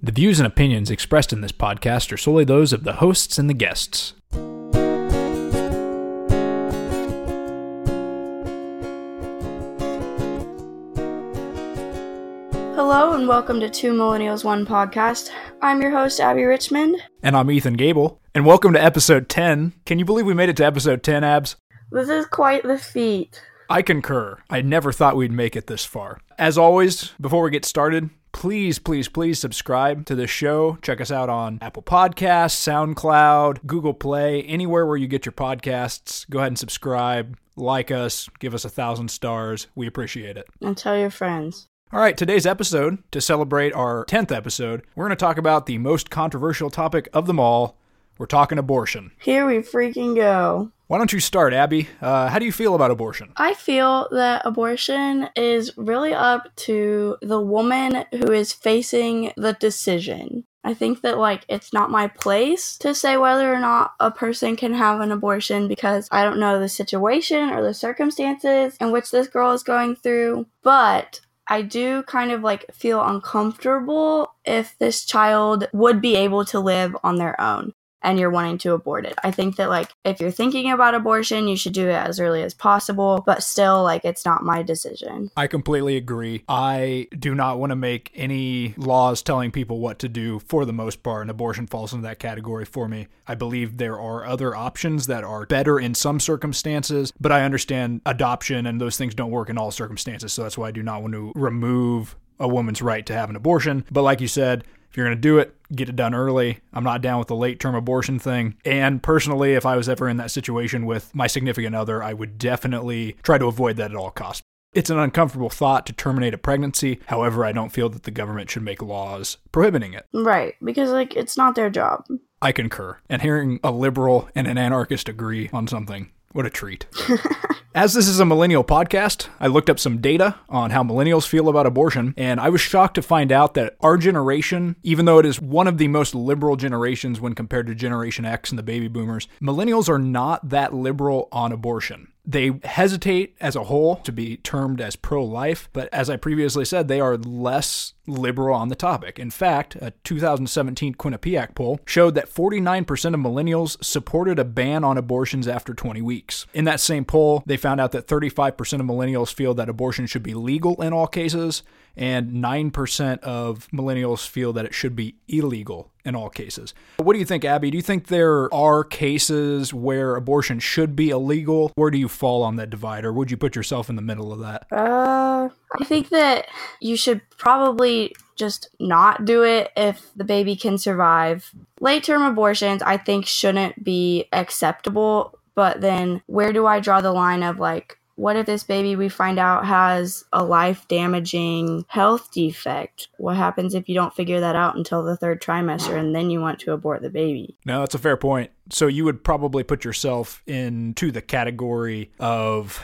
The views and opinions expressed in this podcast are solely those of the hosts and the guests. Hello and welcome to Two Millennials One podcast. I'm your host Abby Richmond. And I'm Ethan Gable. And welcome to episode 10. Can you believe we made it to episode 10, Abs? This is quite the feat. I concur. I never thought we'd make it this far. As always, before we get started, please, please, please subscribe to this show. Check us out on Apple Podcasts, SoundCloud, Google Play, anywhere where you get your podcasts. Go ahead and subscribe, like us, give us a thousand stars. We appreciate it. And tell your friends. All right, today's episode, to celebrate our 10th episode, we're going to talk about the most controversial topic of them all. We're talking abortion. Here we freaking go. Why don't you start, Abby? Uh, how do you feel about abortion? I feel that abortion is really up to the woman who is facing the decision. I think that, like, it's not my place to say whether or not a person can have an abortion because I don't know the situation or the circumstances in which this girl is going through. But I do kind of like feel uncomfortable if this child would be able to live on their own and you're wanting to abort it. I think that like if you're thinking about abortion, you should do it as early as possible, but still like it's not my decision. I completely agree. I do not want to make any laws telling people what to do for the most part, and abortion falls into that category for me. I believe there are other options that are better in some circumstances, but I understand adoption and those things don't work in all circumstances, so that's why I do not want to remove a woman's right to have an abortion. But like you said, if you're going to do it, get it done early. I'm not down with the late term abortion thing. And personally, if I was ever in that situation with my significant other, I would definitely try to avoid that at all costs. It's an uncomfortable thought to terminate a pregnancy. However, I don't feel that the government should make laws prohibiting it. Right, because like it's not their job. I concur. And hearing a liberal and an anarchist agree on something, what a treat. As this is a millennial podcast, I looked up some data on how millennials feel about abortion, and I was shocked to find out that our generation, even though it is one of the most liberal generations when compared to Generation X and the baby boomers, millennials are not that liberal on abortion. They hesitate as a whole to be termed as pro life, but as I previously said, they are less liberal on the topic. In fact, a 2017 Quinnipiac poll showed that 49% of millennials supported a ban on abortions after 20 weeks. In that same poll, they found out that 35% of millennials feel that abortion should be legal in all cases, and 9% of millennials feel that it should be illegal in all cases. What do you think, Abby? Do you think there are cases where abortion should be illegal? Where do you fall on that divide, or would you put yourself in the middle of that? Uh, I think that you should probably just not do it if the baby can survive. Late term abortions, I think, shouldn't be acceptable. But then, where do I draw the line of like, what if this baby we find out has a life damaging health defect? What happens if you don't figure that out until the third trimester and then you want to abort the baby? No, that's a fair point. So you would probably put yourself into the category of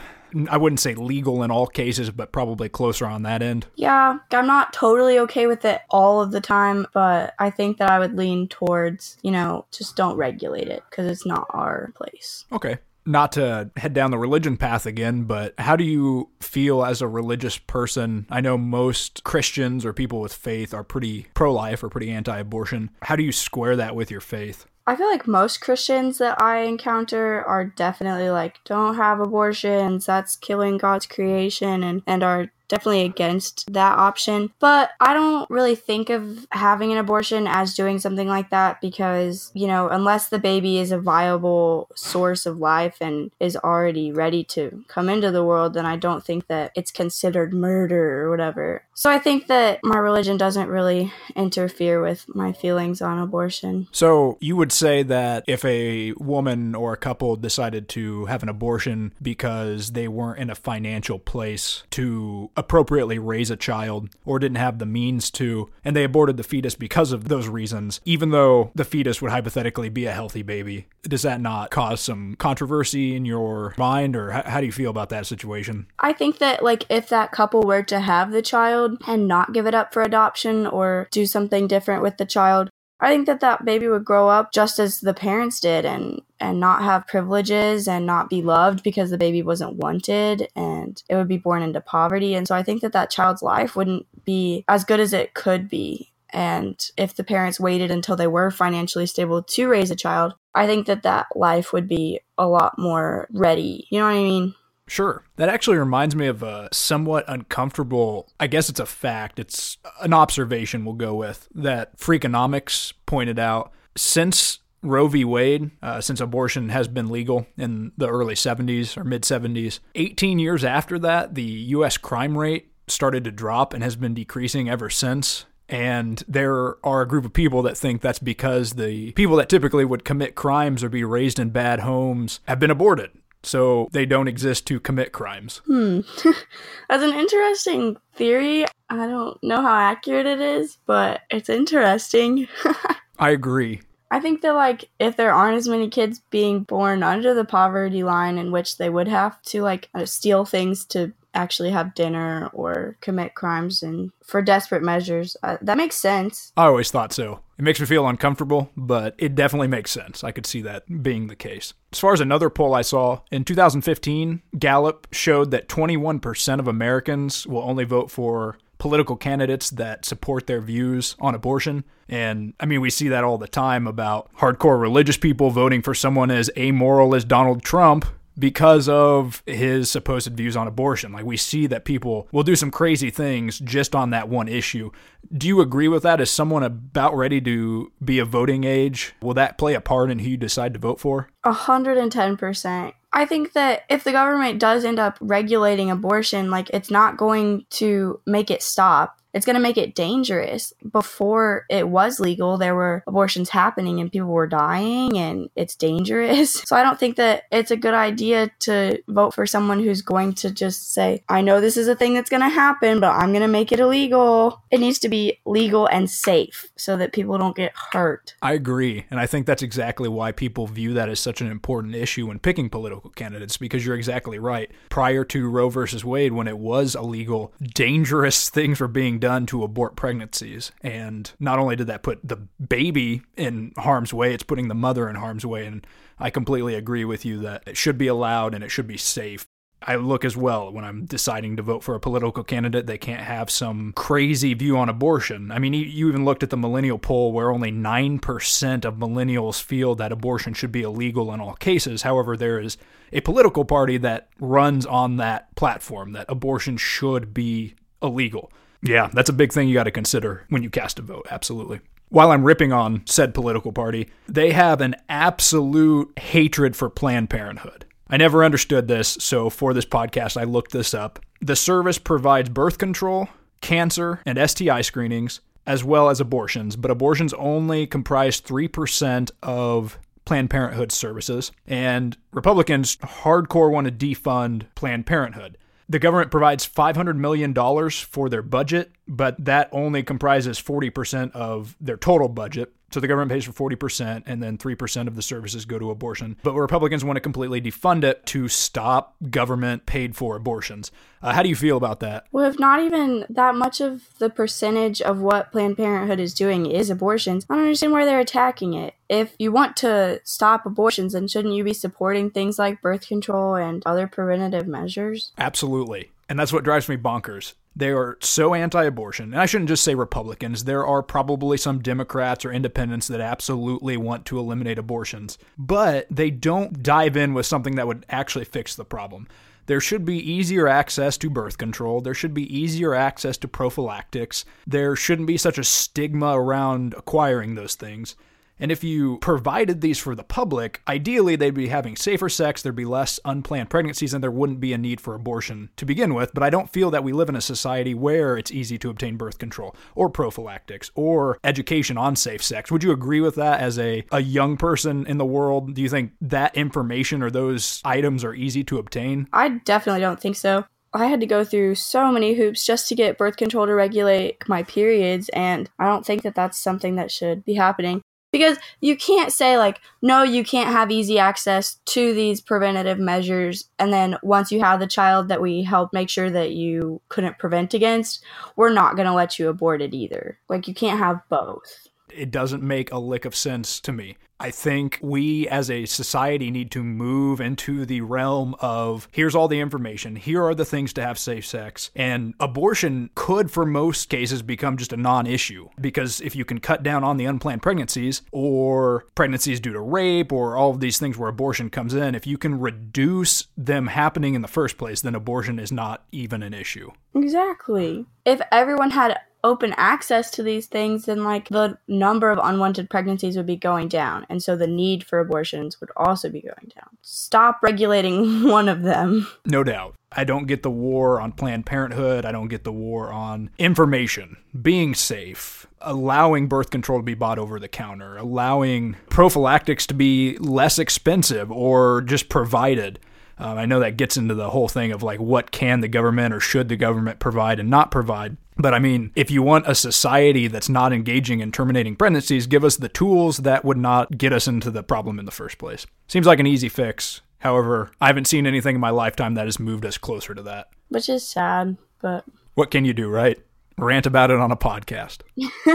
I wouldn't say legal in all cases, but probably closer on that end. Yeah, I'm not totally okay with it all of the time, but I think that I would lean towards, you know, just don't regulate it because it's not our place. Okay not to head down the religion path again, but how do you feel as a religious person? I know most Christians or people with faith are pretty pro life or pretty anti abortion. How do you square that with your faith? I feel like most Christians that I encounter are definitely like, don't have abortions, that's killing God's creation, and, and are definitely against that option. But I don't really think of having an abortion as doing something like that because, you know, unless the baby is a viable source of life and is already ready to come into the world, then I don't think that it's considered murder or whatever. So I think that my religion doesn't really interfere with my feelings on abortion. So you would say that if a woman or a couple decided to have an abortion because they weren't in a financial place to appropriately raise a child or didn't have the means to, and they aborted the fetus because of those reasons, even though the fetus would hypothetically be a healthy baby, does that not cause some controversy in your mind, or how, do you feel about that situation? I think that, like, if that couple were to have the child and not give it up for adoption or do something different with the child, I think that that baby would grow up just as the parents did and and not have privileges and not be loved because the baby wasn't wanted and it would be born into poverty and so I think that that child's life wouldn't be as good as it could be And if the parents waited until they were financially stable to raise a child, I think that that life would be a lot more ready. You know what I mean? Sure. That actually reminds me of a somewhat uncomfortable, I guess it's a fact, it's an observation we'll go with, that Freakonomics pointed out. Since Roe v. Wade, uh, since abortion has been legal in the early 70s or mid 70s, 18 years after that, the U.S. crime rate started to drop and has been decreasing ever since. And there are a group of people that think that's because the people that typically would commit crimes or be raised in bad homes have been aborted so they don't exist to commit crimes. Hmm. That's an interesting theory. I don't know how accurate it is, but it's interesting. I agree. I think that like if there aren't as many kids being born under the poverty line in which they would have to like steal things to actually have dinner or commit crimes and for desperate measures. Uh, that makes sense. I always thought so. It makes me feel uncomfortable, but it definitely makes sense. I could see that being the case. As far as another poll I saw, in 2015, Gallup showed that 21% of Americans will only vote for political candidates that support their views on abortion. And I mean, we see that all the time about hardcore religious people voting for someone as amoral as Donald Trump because of his supposed views on abortion. Like, we see that people will do some crazy things just on that one issue. Do you agree with that? Is someone about ready to be a voting age? Will that play a part in who you decide to vote for? 110%. I think that if the government does end up regulating abortion, like it's not going to make it stop it's going to make it dangerous. Before it was legal, there were abortions happening and people were dying and it's dangerous. So I don't think that it's a good idea to vote for someone who's going to just say, I know this is a thing that's going to happen, but I'm going to make it illegal. It needs to be legal and safe so that people don't get hurt. I agree. And I think that's exactly why people view that as such an important issue when picking political candidates because you're exactly right. Prior to Roe versus Wade, when it was illegal, dangerous things were being done to abort pregnancies. And not only did that put the baby in harm's way, it's putting the mother in harm's way. And I completely agree with you that it should be allowed and it should be safe. I look as well when I'm deciding to vote for a political candidate. They can't have some crazy view on abortion. I mean, you even looked at the millennial poll where only 9% of millennials feel that abortion should be illegal in all cases. However, there is a political party that runs on that platform that abortion should be illegal. Yeah, that's a big thing you got to consider when you cast a vote. Absolutely. While I'm ripping on said political party, they have an absolute hatred for Planned Parenthood. I never understood this, so for this podcast, I looked this up. The service provides birth control, cancer, and STI screenings, as well as abortions, but abortions only comprise 3% of Planned Parenthood services, and Republicans hardcore want to defund Planned Parenthood. The government provides $500 million for their budget, but that only comprises 40% of their total budget. So the government pays for 40%, and then 3% of the services go to abortion. But Republicans want to completely defund it to stop government paid for abortions. Uh, how do you feel about that? Well, if not even that much of the percentage of what Planned Parenthood is doing is abortions, I don't understand why they're attacking it. If you want to stop abortions, then shouldn't you be supporting things like birth control and other preventative measures? Absolutely. And that's what drives me bonkers. They are so anti abortion. And I shouldn't just say Republicans. There are probably some Democrats or independents that absolutely want to eliminate abortions. But they don't dive in with something that would actually fix the problem. There should be easier access to birth control. There should be easier access to prophylactics. There shouldn't be such a stigma around acquiring those things. And if you provided these for the public, ideally they'd be having safer sex, there'd be less unplanned pregnancies, and there wouldn't be a need for abortion to begin with. But I don't feel that we live in a society where it's easy to obtain birth control or prophylactics or education on safe sex. Would you agree with that as a, a young person in the world? Do you think that information or those items are easy to obtain? I definitely don't think so. I had to go through so many hoops just to get birth control to regulate my periods, and I don't think that that's something that should be happening because you can't say like no you can't have easy access to these preventative measures and then once you have the child that we help make sure that you couldn't prevent against we're not going to let you abort it either. Like you can't have both it doesn't make a lick of sense to me. I think we as a society need to move into the realm of here's all the information, here are the things to have safe sex, and abortion could, for most cases, become just a non issue. Because if you can cut down on the unplanned pregnancies or pregnancies due to rape or all of these things where abortion comes in, if you can reduce them happening in the first place, then abortion is not even an issue. Exactly. If everyone had open access to these things, then like the number of unwanted pregnancies would be going down. And so the need for abortions would also be going down. Stop regulating one of them. No doubt. I don't get the war on Planned Parenthood. I don't get the war on information, being safe, allowing birth control to be bought over the counter, allowing prophylactics to be less expensive or just provided. Um, I know that gets into the whole thing of like what can the government or should the government provide and not provide. But I mean, if you want a society that's not engaging in terminating pregnancies, give us the tools that would not get us into the problem in the first place. Seems like an easy fix. However, I haven't seen anything in my lifetime that has moved us closer to that. Which is sad, but. What can you do, right? Rant about it on a podcast.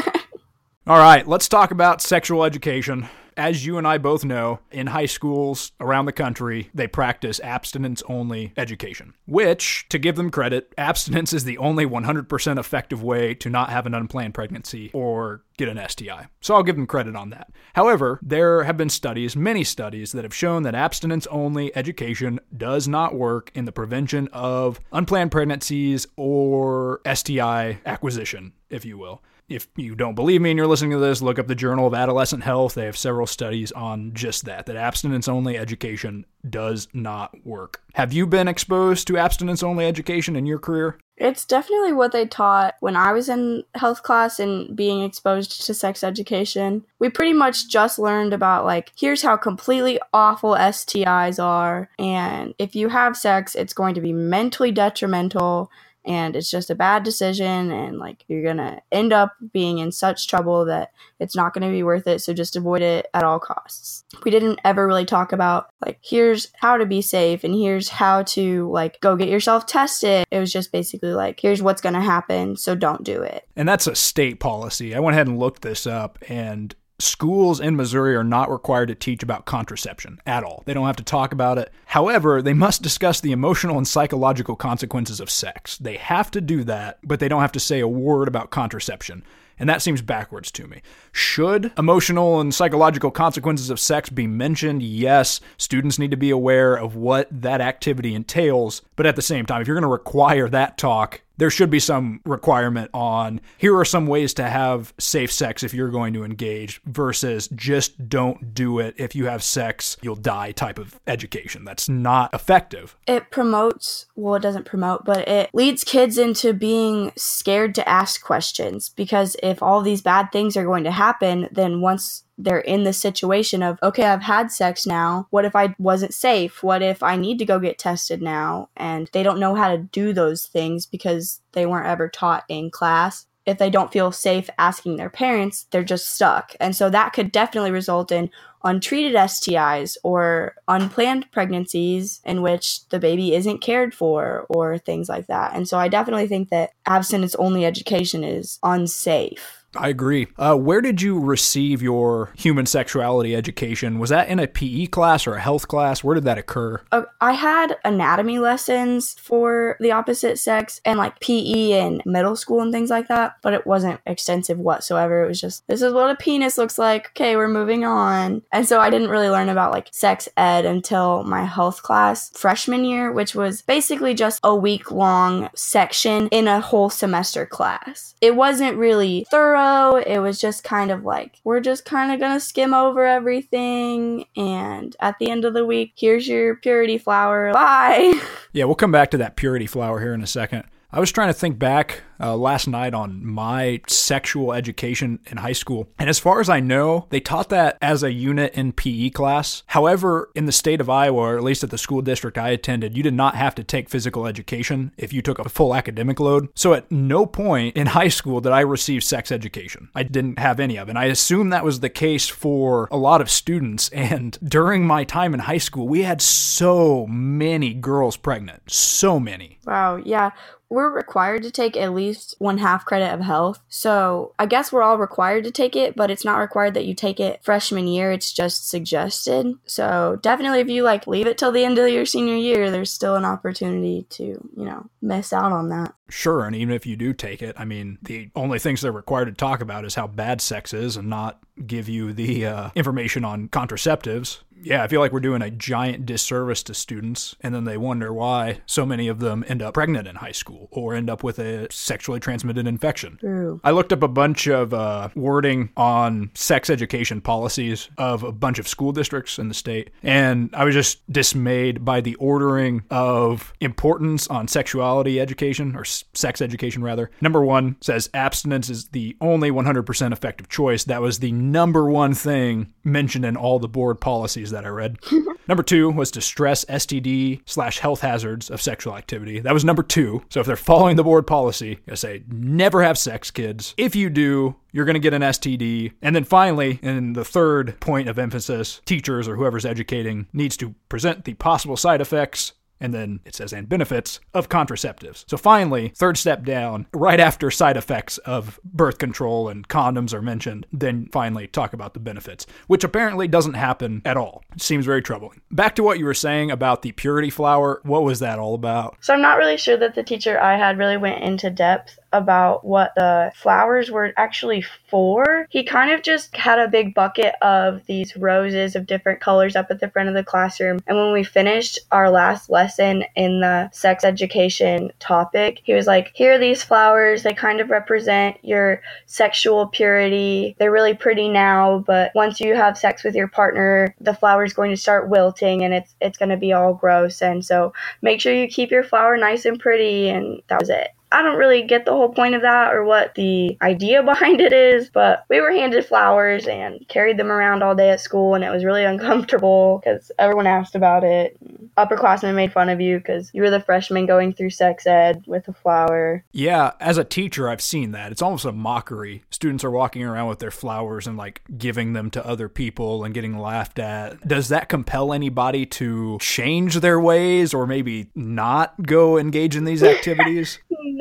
All right, let's talk about sexual education as you and I both know, in high schools around the country, they practice abstinence only education, which, to give them credit, abstinence is the only 100% effective way to not have an unplanned pregnancy or get an STI. So I'll give them credit on that. However, there have been studies, many studies, that have shown that abstinence only education does not work in the prevention of unplanned pregnancies or STI acquisition, if you will if you don't believe me and you're listening to this, look up the Journal of Adolescent Health. They have several studies on just that, that abstinence only education does not work. Have you been exposed to abstinence only education in your career? It's definitely what they taught when I was in health class and being exposed to sex education. We pretty much just learned about, like, here's how completely awful STIs are, and if you have sex, it's going to be mentally detrimental and it's just a bad decision and like you're gonna end up being in such trouble that it's not gonna be worth it so just avoid it at all costs. We didn't ever really talk about like here's how to be safe and here's how to like go get yourself tested. It was just basically like here's what's gonna happen so don't do it. And that's a state policy. I went ahead and looked this up and schools in Missouri are not required to teach about contraception at all. They don't have to talk about it. However, they must discuss the emotional and psychological consequences of sex. They have to do that, but they don't have to say a word about contraception. And that seems backwards to me. Should emotional and psychological consequences of sex be mentioned? Yes, students need to be aware of what that activity entails. But at the same time, if you're going to require that talk, there should be some requirement on here are some ways to have safe sex if you're going to engage versus just don't do it. If you have sex you'll die type of education. That's not effective. It promotes well it doesn't promote but it leads kids into being scared to ask questions because if all these bad things are going to happen then once they're in the situation of, okay, I've had sex now. What if I wasn't safe? What if I need to go get tested now? And they don't know how to do those things because they weren't ever taught in class. If they don't feel safe asking their parents, they're just stuck. And so that could definitely result in untreated STIs or unplanned pregnancies in which the baby isn't cared for or things like that. And so I definitely think that abstinence only education is unsafe. I agree. Uh, where did you receive your human sexuality education? Was that in a PE class or a health class? Where did that occur? Uh, I had anatomy lessons for the opposite sex and like PE in middle school and things like that, but it wasn't extensive whatsoever. It was just, this is what a penis looks like. Okay, we're moving on. And so I didn't really learn about like sex ed until my health class freshman year, which was basically just a week long section in a whole semester class. It wasn't really thorough. It was just kind of like, we're just kind of to skim over everything. And at the end of the week, here's your purity flower. Bye. Yeah, we'll come back to that purity flower here in a second. I was trying to think back uh, last night on my sexual education in high school. And as far as I know, they taught that as a unit in PE class. However, in the state of Iowa, or at least at the school district I attended, you did not have to take physical education if you took a full academic load. So at no point in high school did I receive sex education. I didn't have any of it. And I assume that was the case for a lot of students. And during my time in high school, we had so many girls pregnant. So many. Wow. Yeah we're required to take at least least one half credit of health. So I guess we're all required to take it, but it's not required that you take it freshman year. It's just suggested. So definitely, if you like leave it till the end of your senior year, there's still an opportunity to, you know, miss out on that. Sure, and even if you do take it, I mean, the only things they're required to talk about is how bad sex is and not give you the uh, information on contraceptives yeah, I feel like we're doing a giant disservice to students, and then they wonder why so many of them end up pregnant in high school or end up with a sexually transmitted infection. True. I looked up a bunch of uh, wording on sex education policies of a bunch of school districts in the state, and I was just dismayed by the ordering of importance on sexuality education or sex education, rather. Number one says abstinence is the only 100% effective choice. That was the number one thing mentioned in all the board policies that I read. Mm-hmm. number two was to stress STD slash health hazards of sexual activity. That was number two. So if they're following the board policy, I say never have sex, kids. If you do, you're going to get an STD. And then finally, in the third point of emphasis, teachers or whoever's educating needs to present the possible side effects and then it says and benefits of contraceptives. So finally, third step down, right after side effects of birth control and condoms are mentioned, then finally talk about the benefits, which apparently doesn't happen at all. It seems very troubling. Back to what you were saying about the purity flower, what was that all about? So I'm not really sure that the teacher I had really went into depth about what the flowers were actually for. He kind of just had a big bucket of these roses of different colors up at the front of the classroom. And when we finished our last lesson in the sex education topic, he was like, Here are these flowers. They kind of represent your sexual purity. They're really pretty now, but once you have sex with your partner, the flower is going to start wilting and it's it's going to be all gross. And so make sure you keep your flower nice and pretty. And that was it. I don't really get the whole point of that or what the idea behind it is, but we were handed flowers and carried them around all day at school, and it was really uncomfortable because everyone asked about it. Upperclassmen made fun of you because you were the freshman going through sex ed with a flower. Yeah, as a teacher, I've seen that. It's almost a mockery. Students are walking around with their flowers and like giving them to other people and getting laughed at. Does that compel anybody to change their ways or maybe not go engage in these activities?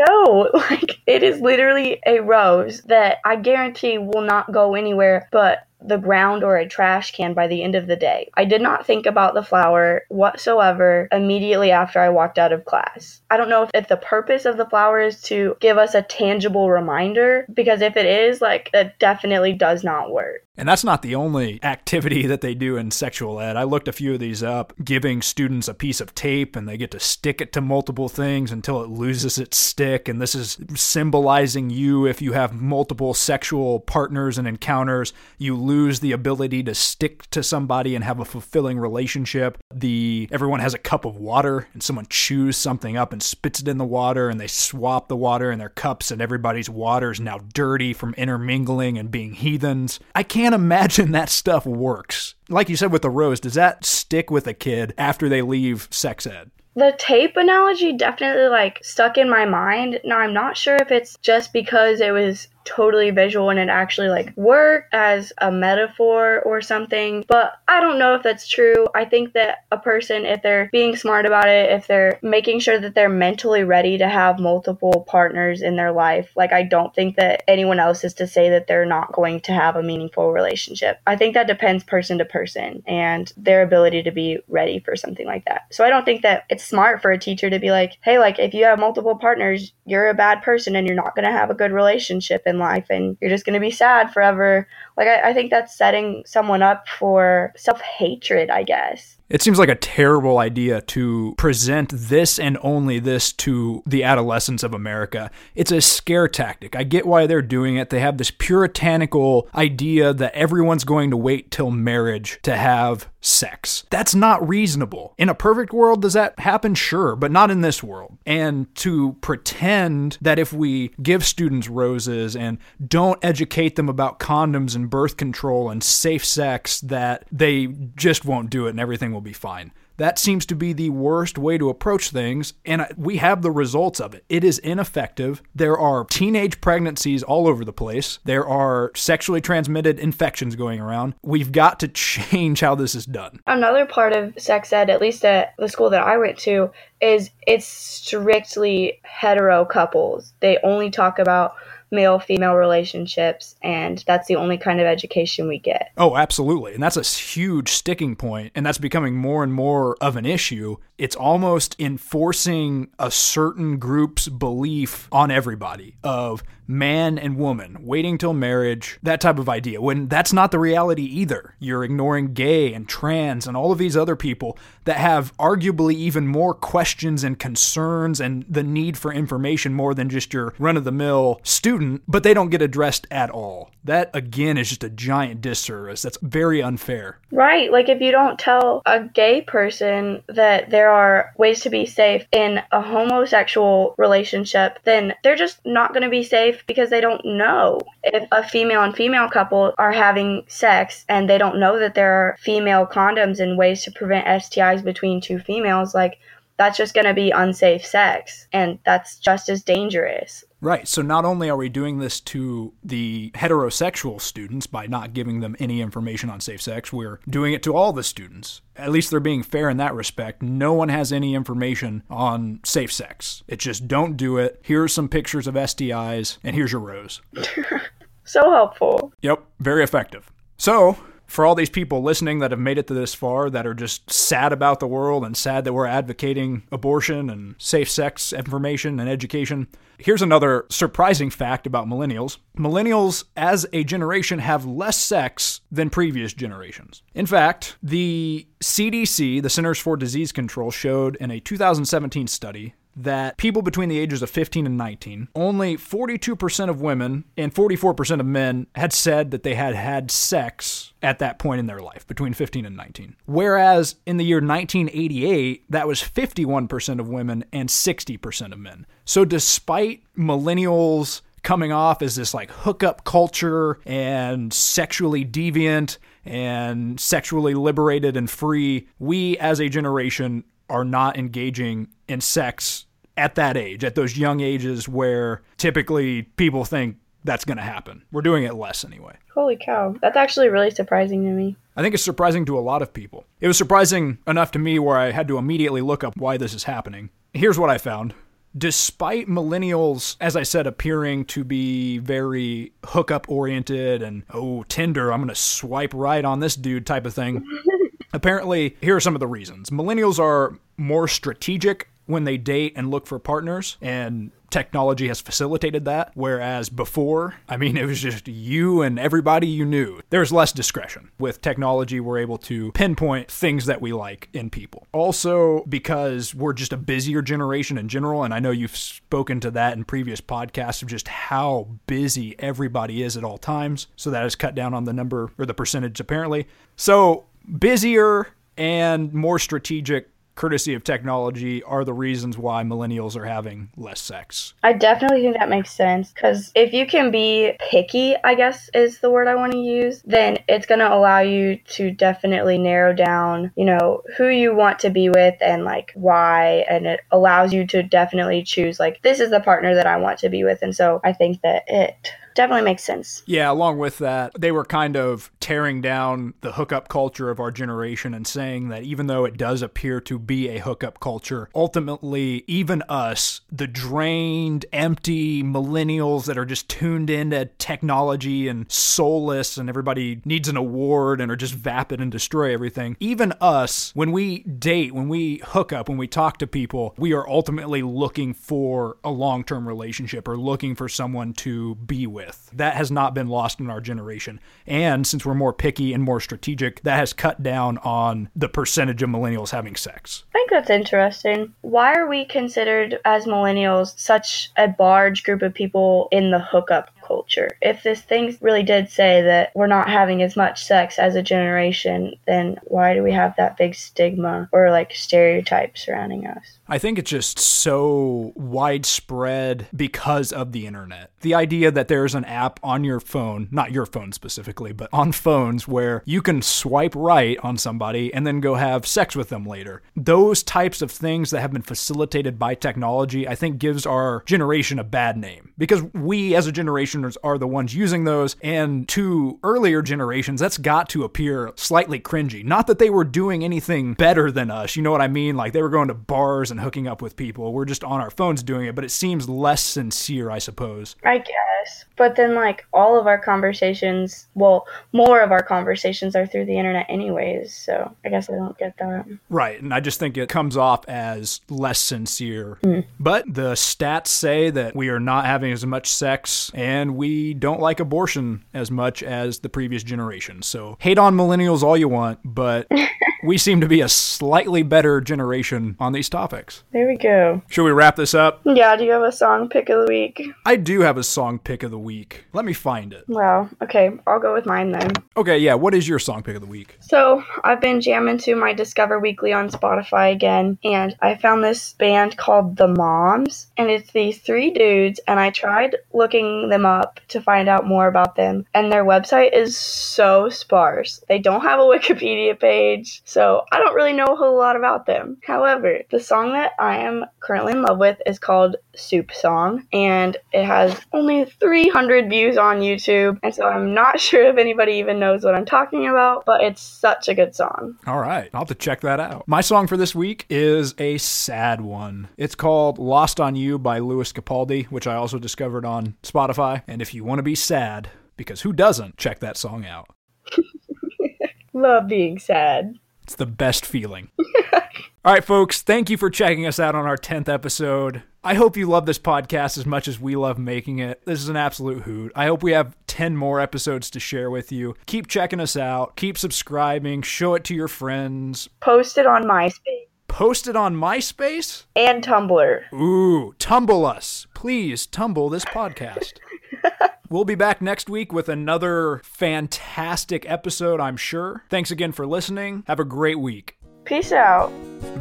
no, like it is literally a rose that I guarantee will not go anywhere but the ground or a trash can by the end of the day. I did not think about the flower whatsoever immediately after I walked out of class. I don't know if, if the purpose of the flower is to give us a tangible reminder, because if it is, like, it definitely does not work. And that's not the only activity that they do in sexual ed. I looked a few of these up, giving students a piece of tape and they get to stick it to multiple things until it loses its stick. And this is symbolizing you if you have multiple sexual partners and encounters, you lose the ability to stick to somebody and have a fulfilling relationship. The everyone has a cup of water and someone chews something up and spits it in the water and they swap the water in their cups and everybody's water is now dirty from intermingling and being heathens. I can't imagine that stuff works. Like you said with the rose, does that stick with a kid after they leave sex ed? The tape analogy definitely like stuck in my mind. Now I'm not sure if it's just because it was totally visual and it actually like worked as a metaphor or something. But I don't know if that's true. I think that a person, if they're being smart about it, if they're making sure that they're mentally ready to have multiple partners in their life, like I don't think that anyone else is to say that they're not going to have a meaningful relationship. I think that depends person to person and their ability to be ready for something like that. So I don't think that it's smart for a teacher to be like, hey, like if you have multiple partners, you're a bad person and you're not going to have a good relationship and life and you're just going to be sad forever. Like, I, I think that's setting someone up for self hatred, I guess. It seems like a terrible idea to present this and only this to the adolescents of America. It's a scare tactic. I get why they're doing it. They have this puritanical idea that everyone's going to wait till marriage to have sex. That's not reasonable. In a perfect world, does that happen? Sure, but not in this world. And to pretend that if we give students roses and don't educate them about condoms and birth control and safe sex, that they just won't do it and everything will be fine. That seems to be the worst way to approach things, and we have the results of it. It is ineffective. There are teenage pregnancies all over the place, there are sexually transmitted infections going around. We've got to change how this is done. Another part of sex ed, at least at the school that I went to, is it's strictly hetero couples. They only talk about male female relationships and that's the only kind of education we get. Oh, absolutely. And that's a huge sticking point and that's becoming more and more of an issue. It's almost enforcing a certain group's belief on everybody of man and woman, waiting till marriage, that type of idea. When that's not the reality either. You're ignoring gay and trans and all of these other people that have arguably even more questions and concerns and the need for information more than just your run of the mill student, but they don't get addressed at all. That again is just a giant disservice. That's very unfair. Right. Like if you don't tell a gay person that there are ways to be safe in a homosexual relationship, then they're just not going to be safe because they don't know. If a female and female couple are having sex and they don't know that there are female condoms and ways to prevent STIs between two females, like that's just going to be unsafe sex and that's just as dangerous. Right. So not only are we doing this to the heterosexual students by not giving them any information on safe sex, we're doing it to all the students. At least they're being fair in that respect. No one has any information on safe sex. It's just don't do it. Here are some pictures of STIs, and here's your rose. so helpful. Yep. Very effective. So, for all these people listening that have made it to this far that are just sad about the world and sad that we're advocating abortion and safe sex information and education, here's another surprising fact about millennials. Millennials, as a generation, have less sex than previous generations. In fact, the CDC, the Centers for Disease Control, showed in a 2017 study that people between the ages of 15 and 19, only 42% of women and 44% of men had said that they had had sex at that point in their life, between 15 and 19. Whereas in the year 1988, that was 51% of women and 60% of men. So despite millennials coming off as this like hookup culture and sexually deviant and sexually liberated and free, we as a generation are not engaging in sex at that age, at those young ages where typically people think that's going to happen. We're doing it less anyway. Holy cow. That's actually really surprising to me. I think it's surprising to a lot of people. It was surprising enough to me where I had to immediately look up why this is happening. Here's what I found. Despite millennials, as I said, appearing to be very hookup oriented and, oh, Tinder, I'm going to swipe right on this dude type of thing. Apparently, here are some of the reasons. Millennials are more strategic when they date and look for partners, and technology has facilitated that. Whereas before, I mean, it was just you and everybody you knew. There's less discretion. With technology, we're able to pinpoint things that we like in people. Also, because we're just a busier generation in general, and I know you've spoken to that in previous podcasts of just how busy everybody is at all times. So that has cut down on the number or the percentage apparently. So busier and more strategic courtesy of technology are the reasons why millennials are having less sex. I definitely think that makes sense because if you can be picky, I guess is the word I want to use, then it's going to allow you to definitely narrow down, you know, who you want to be with and like why. And it allows you to definitely choose, like, this is the partner that I want to be with. And so I think that it definitely makes sense. Yeah, along with that, they were kind of tearing down the hookup culture of our generation and saying that even though it does appear to be a hookup culture, ultimately, even us, the drained, empty millennials that are just tuned into technology and soulless and everybody needs an award and are just vapid and destroy everything, even us, when we date, when we hook up, when we talk to people, we are ultimately looking for a long term relationship or looking for someone to be with with. That has not been lost in our generation. And since we're more picky and more strategic, that has cut down on the percentage of millennials having sex. I think that's interesting. Why are we considered as millennials such a large group of people in the hookup culture. If this thing really did say that we're not having as much sex as a generation, then why do we have that big stigma or like stereotype surrounding us? I think it's just so widespread because of the internet. The idea that there's an app on your phone, not your phone specifically, but on phones where you can swipe right on somebody and then go have sex with them later. Those types of things that have been facilitated by technology, I think gives our generation a bad name because we as a generation are the ones using those, and to earlier generations, that's got to appear slightly cringy. Not that they were doing anything better than us, you know what I mean? Like they were going to bars and hooking up with people. We're just on our phones doing it, but it seems less sincere, I suppose. I guess. But then, like, all of our conversations, well, more of our conversations are through the internet, anyways. So I guess I don't get that. Right. And I just think it comes off as less sincere. Hmm. But the stats say that we are not having as much sex and we don't like abortion as much as the previous generation. So hate on millennials all you want, but we seem to be a slightly better generation on these topics. There we go. Should we wrap this up? Yeah, do you have a song pick of the week? I do have a song pick of the week. Let me find it. Wow. Okay, I'll go with mine then. Okay, yeah, what is your song pick of the week? So I've been jamming to my Discover Weekly on Spotify again, and I found this band called The Moms, and it's these three dudes, and I tried looking them up to find out more about them, and their website is so sparse. They don't have a Wikipedia page, so I don't really know a whole lot about them. However, the song that I am currently in love with is called Soup Song, and it has only 300 views on YouTube, and so I'm not sure if anybody even knows what I'm talking about, but it's such a good song. All right, I'll have to check that out. My song for this week is a sad one. It's called Lost on You by Lewis Capaldi, which I also discovered on Spotify. And if you want to be sad, because who doesn't, check that song out. Love being sad. It's the best feeling. All right, folks, thank you for checking us out on our 10th episode. I hope you love this podcast as much as we love making it. This is an absolute hoot. I hope we have 10 more episodes to share with you. Keep checking us out, keep subscribing, show it to your friends, Post it on MySpace post it on MySpace. and Tumblr. Ooh, tumble us. Please tumble this podcast. we'll be back next week with another fantastic episode, I'm sure. Thanks again for listening. Have a great week. Peace out.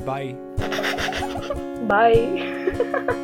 Bye. Bye.